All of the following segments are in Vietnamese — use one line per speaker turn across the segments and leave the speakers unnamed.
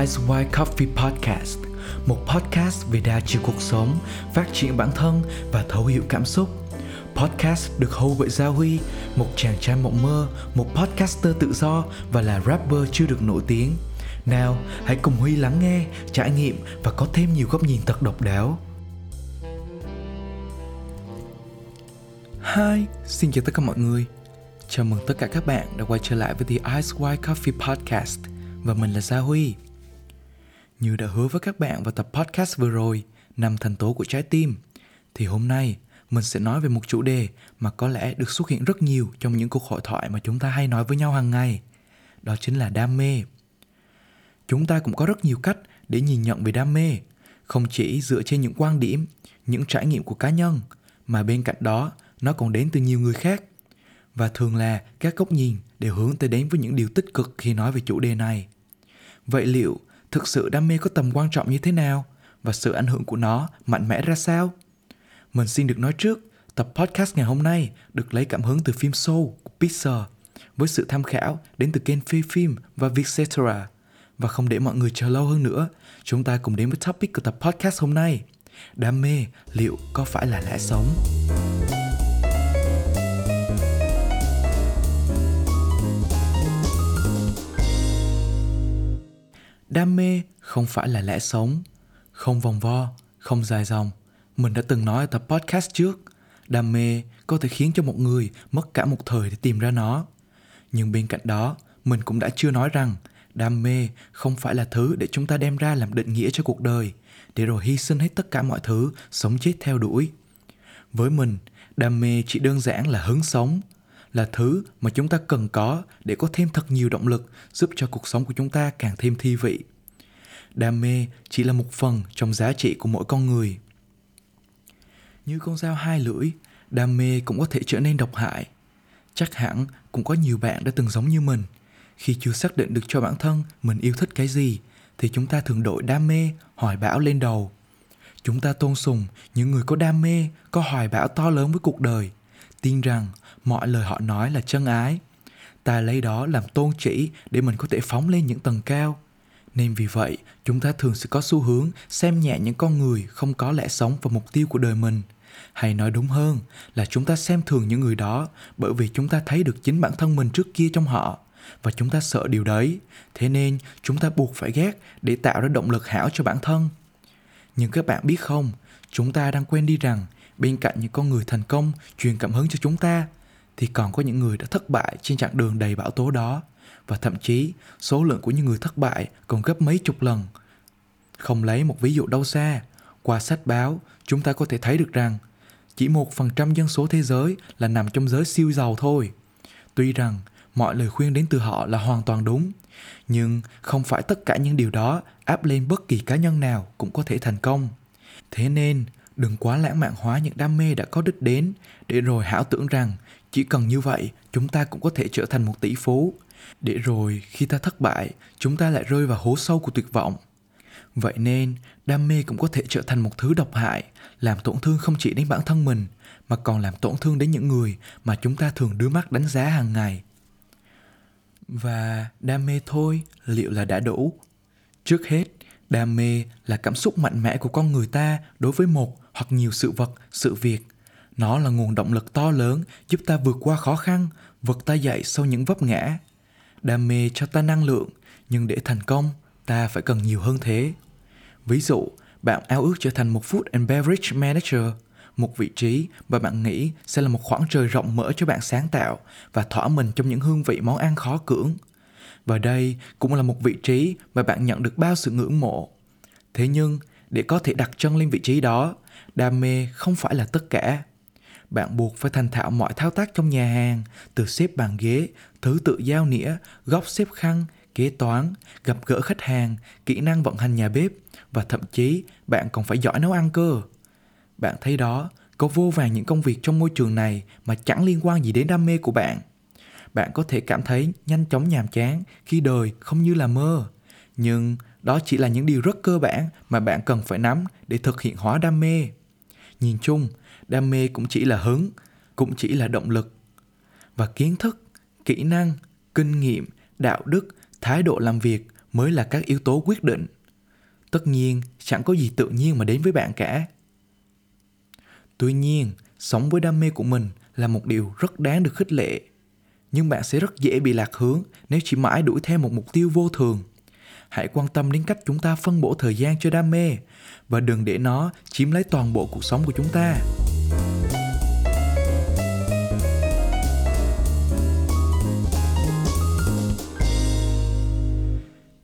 Ice White Coffee Podcast, một podcast về đa chiều cuộc sống, phát triển bản thân và thấu hiểu cảm xúc. Podcast được hầu bởi Gia Huy, một chàng trai mộng mơ, một podcaster tự do và là rapper chưa được nổi tiếng. Nào, hãy cùng Huy lắng nghe, trải nghiệm và có thêm nhiều góc nhìn thật độc đáo. Hi, xin chào tất cả mọi người. Chào mừng tất cả các bạn đã quay trở lại với The Ice White Coffee Podcast và mình là Gia Huy. Như đã hứa với các bạn vào tập podcast vừa rồi, năm thành tố của trái tim, thì hôm nay mình sẽ nói về một chủ đề mà có lẽ được xuất hiện rất nhiều trong những cuộc hội thoại mà chúng ta hay nói với nhau hàng ngày. Đó chính là đam mê. Chúng ta cũng có rất nhiều cách để nhìn nhận về đam mê, không chỉ dựa trên những quan điểm, những trải nghiệm của cá nhân, mà bên cạnh đó nó còn đến từ nhiều người khác. Và thường là các góc nhìn đều hướng tới đến với những điều tích cực khi nói về chủ đề này. Vậy liệu thực sự đam mê có tầm quan trọng như thế nào và sự ảnh hưởng của nó mạnh mẽ ra sao? Mình xin được nói trước, tập podcast ngày hôm nay được lấy cảm hứng từ phim Soul của Pixar với sự tham khảo đến từ kênh Phi Phim và Vietcetera. Và không để mọi người chờ lâu hơn nữa, chúng ta cùng đến với topic của tập podcast hôm nay. Đam mê liệu có phải là lẽ sống? Đam mê không phải là lẽ sống, không vòng vo, không dài dòng. Mình đã từng nói ở tập podcast trước, đam mê có thể khiến cho một người mất cả một thời để tìm ra nó. Nhưng bên cạnh đó, mình cũng đã chưa nói rằng đam mê không phải là thứ để chúng ta đem ra làm định nghĩa cho cuộc đời, để rồi hy sinh hết tất cả mọi thứ, sống chết theo đuổi. Với mình, đam mê chỉ đơn giản là hứng sống, là thứ mà chúng ta cần có để có thêm thật nhiều động lực, giúp cho cuộc sống của chúng ta càng thêm thi vị. Đam mê chỉ là một phần trong giá trị của mỗi con người. Như con dao hai lưỡi, đam mê cũng có thể trở nên độc hại. Chắc hẳn cũng có nhiều bạn đã từng giống như mình. Khi chưa xác định được cho bản thân mình yêu thích cái gì, thì chúng ta thường đội đam mê, hoài bão lên đầu. Chúng ta tôn sùng những người có đam mê, có hoài bão to lớn với cuộc đời tin rằng mọi lời họ nói là chân ái. Ta lấy đó làm tôn chỉ để mình có thể phóng lên những tầng cao. Nên vì vậy, chúng ta thường sẽ có xu hướng xem nhẹ những con người không có lẽ sống và mục tiêu của đời mình. Hay nói đúng hơn là chúng ta xem thường những người đó bởi vì chúng ta thấy được chính bản thân mình trước kia trong họ. Và chúng ta sợ điều đấy. Thế nên, chúng ta buộc phải ghét để tạo ra động lực hảo cho bản thân. Nhưng các bạn biết không, chúng ta đang quên đi rằng bên cạnh những con người thành công truyền cảm hứng cho chúng ta thì còn có những người đã thất bại trên chặng đường đầy bão tố đó và thậm chí số lượng của những người thất bại còn gấp mấy chục lần. Không lấy một ví dụ đâu xa, qua sách báo chúng ta có thể thấy được rằng chỉ một phần trăm dân số thế giới là nằm trong giới siêu giàu thôi. Tuy rằng mọi lời khuyên đến từ họ là hoàn toàn đúng, nhưng không phải tất cả những điều đó áp lên bất kỳ cá nhân nào cũng có thể thành công. Thế nên, đừng quá lãng mạn hóa những đam mê đã có đích đến. Để rồi hảo tưởng rằng, chỉ cần như vậy, chúng ta cũng có thể trở thành một tỷ phú. Để rồi, khi ta thất bại, chúng ta lại rơi vào hố sâu của tuyệt vọng. Vậy nên, đam mê cũng có thể trở thành một thứ độc hại, làm tổn thương không chỉ đến bản thân mình, mà còn làm tổn thương đến những người mà chúng ta thường đưa mắt đánh giá hàng ngày. Và đam mê thôi, liệu là đã đủ? Trước hết, đam mê là cảm xúc mạnh mẽ của con người ta đối với một hoặc nhiều sự vật, sự việc. Nó là nguồn động lực to lớn, giúp ta vượt qua khó khăn vực ta dậy sau những vấp ngã. Đam mê cho ta năng lượng, nhưng để thành công, ta phải cần nhiều hơn thế. Ví dụ, bạn ao ước trở thành một food and beverage manager. Một vị trí mà bạn nghĩ sẽ là một khoảng trời rộng mở cho bạn sáng tạo và thỏa mình trong những hương vị, món ăn khó cưỡng. Và đây cũng là một vị trí mà bạn nhận được bao sự ngưỡng mộ. Thế nhưng, để có thể đặt chân lên vị trí đó đam mê không phải là tất cả bạn buộc phải thành thạo mọi thao tác trong nhà hàng, từ xếp bàn ghế, thứ tự giao nĩa, góc xếp khăn, kế toán, gặp gỡ khách hàng, kỹ năng vận hành nhà bếp và thậm chí bạn còn phải giỏi nấu ăn cơ. Bạn thấy đó, có vô vàng những công việc trong môi trường này mà chẳng liên quan gì đến đam mê của bạn. Bạn có thể cảm thấy nhanh chóng nhàm chán khi đời không như là mơ. Nhưng đó chỉ là những điều rất cơ bản mà bạn cần phải nắm để thực hiện hóa đam mê. Nhìn chung, đam mê cũng chỉ là hứng cũng chỉ là động lực. Và kiến thức kỹ năng kinh nghiệm đạo đức thái độ làm việc mới là các yếu tố quyết định. Tất nhiên chẳng có gì tự nhiên mà đến với bạn cả. Tuy nhiên sống với đam mê của mình là một điều rất đáng được khích lệ. Nhưng bạn sẽ rất dễ bị lạc hướng nếu chỉ mãi đuổi theo một mục tiêu vô thường hãy quan tâm đến cách chúng ta phân bổ thời gian cho đam mê và đừng để nó chiếm lấy toàn bộ cuộc sống của chúng ta.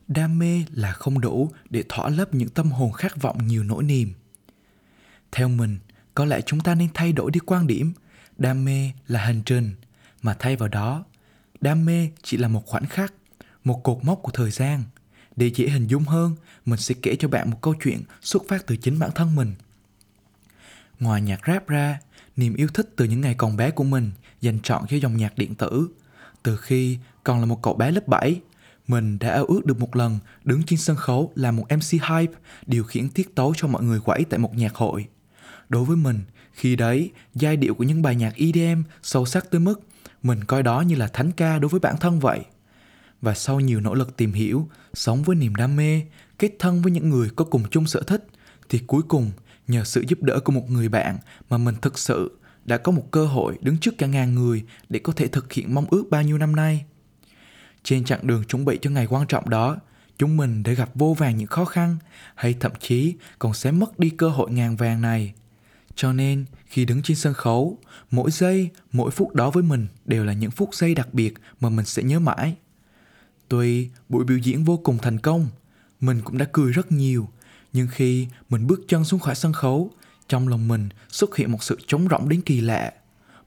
Đam mê là không đủ để thỏa lấp những tâm hồn khát vọng nhiều nỗi niềm. Theo mình, có lẽ chúng ta nên thay đổi đi quan điểm. Đam mê là hành trình, mà thay vào đó, đam mê chỉ là một khoảnh khắc, một cột mốc của thời gian để dễ hình dung hơn, mình sẽ kể cho bạn một câu chuyện xuất phát từ chính bản thân mình. Ngoài nhạc rap ra, niềm yêu thích từ những ngày còn bé của mình dành trọn cho dòng nhạc điện tử. Từ khi còn là một cậu bé lớp 7 mình đã ao ước được một lần đứng trên sân khấu làm một MC hype, điều khiển tiết tấu cho mọi người quẩy tại một nhạc hội. Đối với mình, khi đấy, giai điệu của những bài nhạc EDM sâu sắc tới mức mình coi đó như là thánh ca đối với bản thân vậy và sau nhiều nỗ lực tìm hiểu, sống với niềm đam mê, kết thân với những người có cùng chung sở thích, thì cuối cùng, nhờ sự giúp đỡ của một người bạn mà mình thực sự đã có một cơ hội đứng trước cả ngàn người để có thể thực hiện mong ước bao nhiêu năm nay. Trên chặng đường chuẩn bị cho ngày quan trọng đó, chúng mình đã gặp vô vàng những khó khăn hay thậm chí còn sẽ mất đi cơ hội ngàn vàng này. Cho nên, khi đứng trên sân khấu, mỗi giây, mỗi phút đó với mình đều là những phút giây đặc biệt mà mình sẽ nhớ mãi tuy buổi biểu diễn vô cùng thành công, mình cũng đã cười rất nhiều. Nhưng khi mình bước chân xuống khỏi sân khấu, trong lòng mình xuất hiện một sự trống rỗng đến kỳ lạ.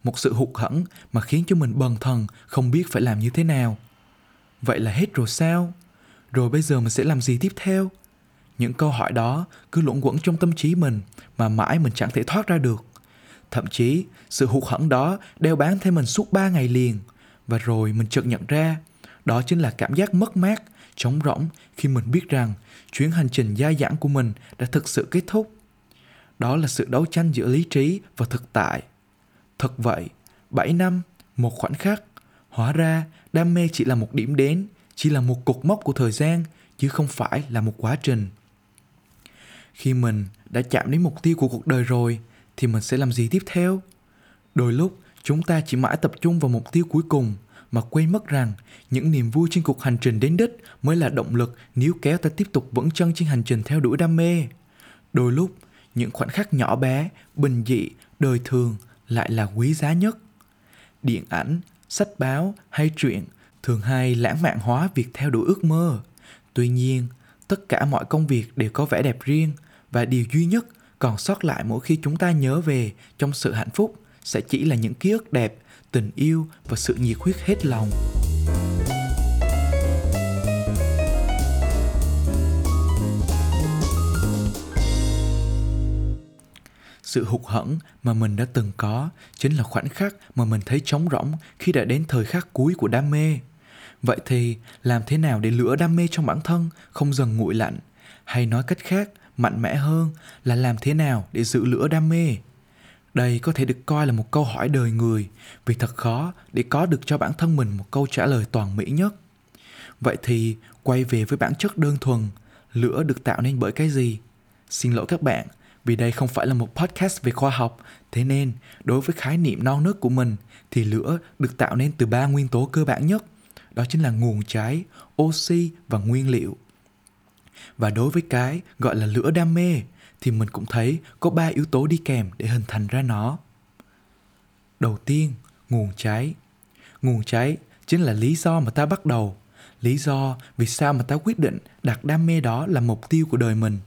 Một sự hụt hẫng mà khiến cho mình bần thần không biết phải làm như thế nào. Vậy là hết rồi sao? Rồi bây giờ mình sẽ làm gì tiếp theo? Những câu hỏi đó cứ luẩn quẩn trong tâm trí mình mà mãi mình chẳng thể thoát ra được. Thậm chí, sự hụt hẫng đó đeo bám theo mình suốt ba ngày liền. Và rồi mình chợt nhận ra đó chính là cảm giác mất mát, trống rỗng khi mình biết rằng chuyến hành trình dai dẳng của mình đã thực sự kết thúc. Đó là sự đấu tranh giữa lý trí và thực tại. Thật vậy 7 năm, một khoảnh khắc, hóa ra đam mê chỉ là một điểm đến, chỉ là một cột mốc của thời gian, chứ không phải là một quá trình. Khi mình đã chạm đến mục tiêu của cuộc đời rồi, thì mình sẽ làm gì tiếp theo? Đôi lúc, chúng ta chỉ mãi tập trung vào mục tiêu cuối cùng mà quên mất rằng những niềm vui trên cuộc hành trình đến đích mới là động lực níu kéo ta tiếp tục vững chân trên hành trình theo đuổi đam mê. Đôi lúc, những khoảnh khắc nhỏ bé, bình dị, đời thường lại là quý giá nhất. Điện ảnh, sách báo hay truyện thường hay lãng mạn hóa việc theo đuổi ước mơ. Tuy nhiên, tất cả mọi công việc đều có vẻ đẹp riêng và điều duy nhất còn sót lại mỗi khi chúng ta nhớ về trong sự hạnh phúc sẽ chỉ là những ký ức đẹp tình yêu và sự nhiệt huyết hết lòng. Sự hụt hẫng mà mình đã từng có chính là khoảnh khắc mà mình thấy trống rỗng khi đã đến thời khắc cuối của đam mê. Vậy thì làm thế nào để lửa đam mê trong bản thân không dần nguội lạnh? Hay nói cách khác, mạnh mẽ hơn là làm thế nào để giữ lửa đam mê? Đây có thể được coi là một câu hỏi đời người. Vì thật khó để có được cho bản thân mình một câu trả lời toàn mỹ nhất. Vậy thì, quay về với bản chất đơn thuần, lửa được tạo nên bởi cái gì? Xin lỗi các bạn, vì đây không phải là một podcast về khoa học. Thế nên, đối với khái niệm non nớt của mình, thì lửa được tạo nên từ ba nguyên tố cơ bản nhất. Đó chính là nguồn cháy, oxy và nguyên liệu. Và đối với cái gọi là lửa đam mê thì mình cũng thấy có ba yếu tố đi kèm để hình thành ra nó. Đầu tiên, nguồn cháy. Nguồn cháy chính là lý do mà ta bắt đầu, lý do vì sao mà ta quyết định đặt đam mê đó là mục tiêu của đời mình.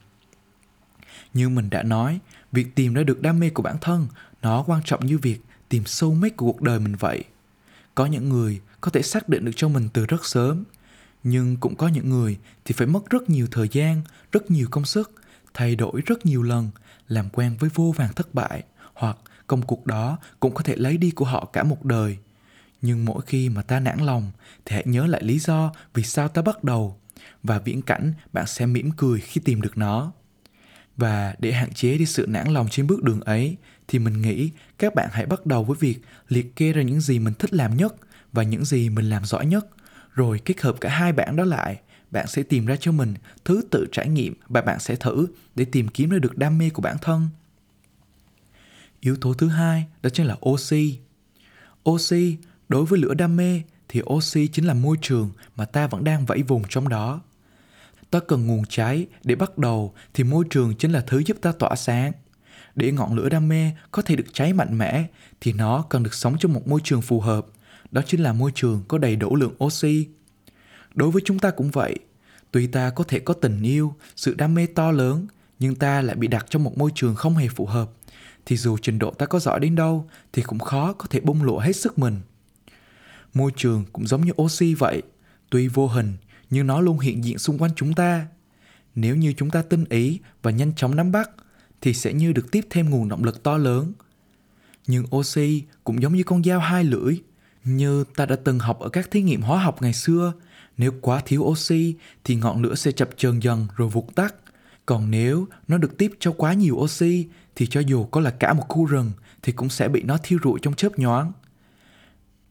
Như mình đã nói, việc tìm ra được đam mê của bản thân, nó quan trọng như việc tìm sâu mết của cuộc đời mình vậy. Có những người có thể xác định được cho mình từ rất sớm, nhưng cũng có những người thì phải mất rất nhiều thời gian, rất nhiều công sức thay đổi rất nhiều lần, làm quen với vô vàng thất bại, hoặc công cuộc đó cũng có thể lấy đi của họ cả một đời. Nhưng mỗi khi mà ta nản lòng, thì hãy nhớ lại lý do vì sao ta bắt đầu, và viễn cảnh bạn sẽ mỉm cười khi tìm được nó. Và để hạn chế đi sự nản lòng trên bước đường ấy, thì mình nghĩ các bạn hãy bắt đầu với việc liệt kê ra những gì mình thích làm nhất và những gì mình làm giỏi nhất, rồi kết hợp cả hai bảng đó lại bạn sẽ tìm ra cho mình thứ tự trải nghiệm và bạn sẽ thử để tìm kiếm ra được đam mê của bản thân. Yếu tố thứ hai, đó chính là oxy. Oxy, đối với lửa đam mê thì oxy chính là môi trường mà ta vẫn đang vẫy vùng trong đó. Ta cần nguồn cháy để bắt đầu thì môi trường chính là thứ giúp ta tỏa sáng. Để ngọn lửa đam mê có thể được cháy mạnh mẽ thì nó cần được sống trong một môi trường phù hợp. Đó chính là môi trường có đầy đủ lượng oxy. Đối với chúng ta cũng vậy. Tuy ta có thể có tình yêu, sự đam mê to lớn, nhưng ta lại bị đặt trong một môi trường không hề phù hợp thì dù trình độ ta có giỏi đến đâu thì cũng khó có thể bung lộ hết sức mình. Môi trường cũng giống như oxy vậy, tuy vô hình nhưng nó luôn hiện diện xung quanh chúng ta. Nếu như chúng ta tinh ý và nhanh chóng nắm bắt thì sẽ như được tiếp thêm nguồn động lực to lớn. Nhưng oxy cũng giống như con dao hai lưỡi, như ta đã từng học ở các thí nghiệm hóa học ngày xưa, nếu quá thiếu oxy thì ngọn lửa sẽ chập chờn dần rồi vụt tắt. Còn nếu nó được tiếp cho quá nhiều oxy thì cho dù có là cả một khu rừng thì cũng sẽ bị nó thiêu rụi trong chớp nhoáng.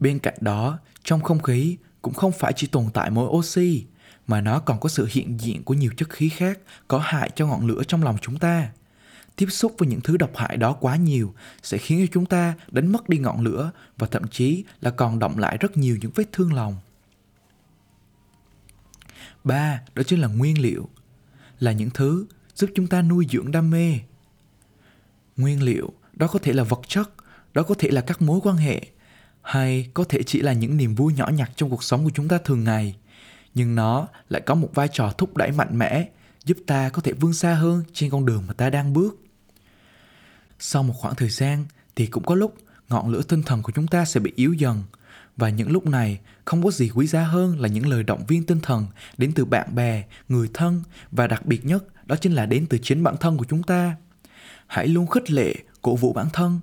Bên cạnh đó, trong không khí cũng không phải chỉ tồn tại mỗi oxy, mà nó còn có sự hiện diện của nhiều chất khí khác có hại cho ngọn lửa trong lòng chúng ta. Tiếp xúc với những thứ độc hại đó quá nhiều sẽ khiến cho chúng ta đánh mất đi ngọn lửa và thậm chí là còn động lại rất nhiều những vết thương lòng. Ba, đó chính là nguyên liệu, là những thứ giúp chúng ta nuôi dưỡng đam mê. Nguyên liệu, đó có thể là vật chất, đó có thể là các mối quan hệ, hay có thể chỉ là những niềm vui nhỏ nhặt trong cuộc sống của chúng ta thường ngày. Nhưng nó lại có một vai trò thúc đẩy mạnh mẽ giúp ta có thể vươn xa hơn trên con đường mà ta đang bước. Sau một khoảng thời gian thì cũng có lúc ngọn lửa tinh thần của chúng ta sẽ bị yếu dần và những lúc này, không có gì quý giá hơn là những lời động viên tinh thần đến từ bạn bè, người thân và đặc biệt nhất, đó chính là đến từ chính bản thân của chúng ta. Hãy luôn khích lệ, cổ vũ bản thân.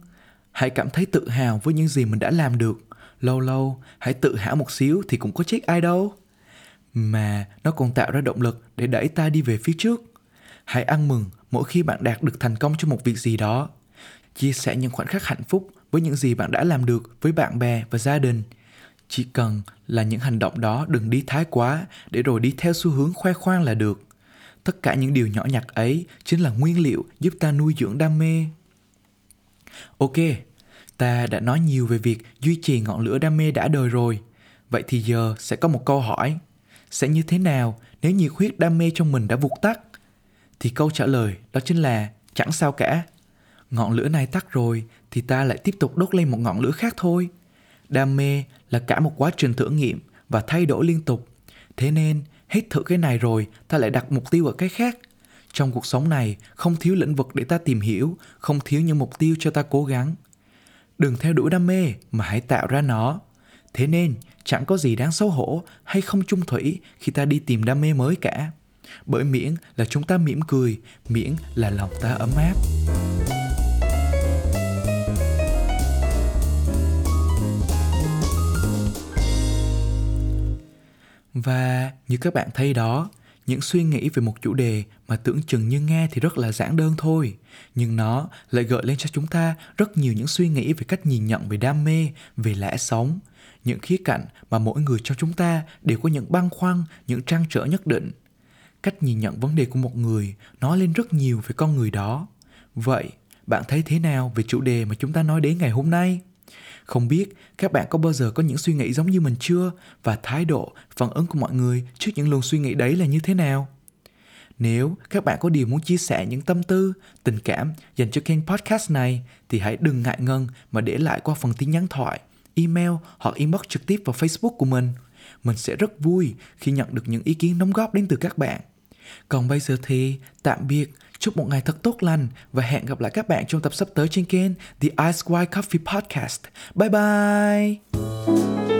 Hãy cảm thấy tự hào với những gì mình đã làm được. Lâu lâu, hãy tự hào một xíu thì cũng có trách ai đâu. Mà nó còn tạo ra động lực để đẩy ta đi về phía trước. Hãy ăn mừng mỗi khi bạn đạt được thành công trong một việc gì đó. Chia sẻ những khoảnh khắc hạnh phúc với những gì bạn đã làm được với bạn bè và gia đình chỉ cần là những hành động đó đừng đi thái quá để rồi đi theo xu hướng khoe khoang là được tất cả những điều nhỏ nhặt ấy chính là nguyên liệu giúp ta nuôi dưỡng đam mê Ok, ta đã nói nhiều về việc duy trì ngọn lửa đam mê đã đời rồi. Vậy thì giờ sẽ có một câu hỏi. Sẽ như thế nào nếu nhiệt huyết đam mê trong mình đã vụt tắt? Thì câu trả lời đó chính là chẳng sao cả. Ngọn lửa này tắt rồi thì ta lại tiếp tục đốt lên một ngọn lửa khác thôi. Đam mê là cả một quá trình thử nghiệm và thay đổi liên tục. Thế nên hết thử cái này rồi, ta lại đặt mục tiêu ở cái khác. Trong cuộc sống này, không thiếu lĩnh vực để ta tìm hiểu, không thiếu những mục tiêu cho ta cố gắng. Đừng theo đuổi đam mê, mà hãy tạo ra nó. Thế nên, chẳng có gì đáng xấu hổ hay không chung thủy khi ta đi tìm đam mê mới cả. Bởi miễn là chúng ta mỉm cười, miễn là lòng ta ấm áp. Và như các bạn thấy đó, những suy nghĩ về một chủ đề mà tưởng chừng như nghe thì rất là giản đơn thôi. Nhưng nó lại gợi lên cho chúng ta rất nhiều những suy nghĩ về cách nhìn nhận về đam mê, về lẽ sống. Những khía cạnh mà mỗi người cho chúng ta đều có những băn khoăn, những trăn trở nhất định. Cách nhìn nhận vấn đề của một người nói lên rất nhiều về con người đó. Vậy, bạn thấy thế nào về chủ đề mà chúng ta nói đến ngày hôm nay? Không biết các bạn có bao giờ có những suy nghĩ giống như mình chưa và thái độ, phản ứng của mọi người trước những luồng suy nghĩ đấy là như thế nào? Nếu các bạn có điều muốn chia sẻ những tâm tư, tình cảm dành cho kênh podcast này thì hãy đừng ngại ngần mà để lại qua phần tin nhắn thoại, email hoặc inbox trực tiếp vào Facebook của mình. Mình sẽ rất vui khi nhận được những ý kiến đóng góp đến từ các bạn. Còn bây giờ thì tạm biệt, chúc một ngày thật tốt lành và hẹn gặp lại các bạn trong tập sắp tới trên kênh The Ice White Coffee Podcast. Bye bye!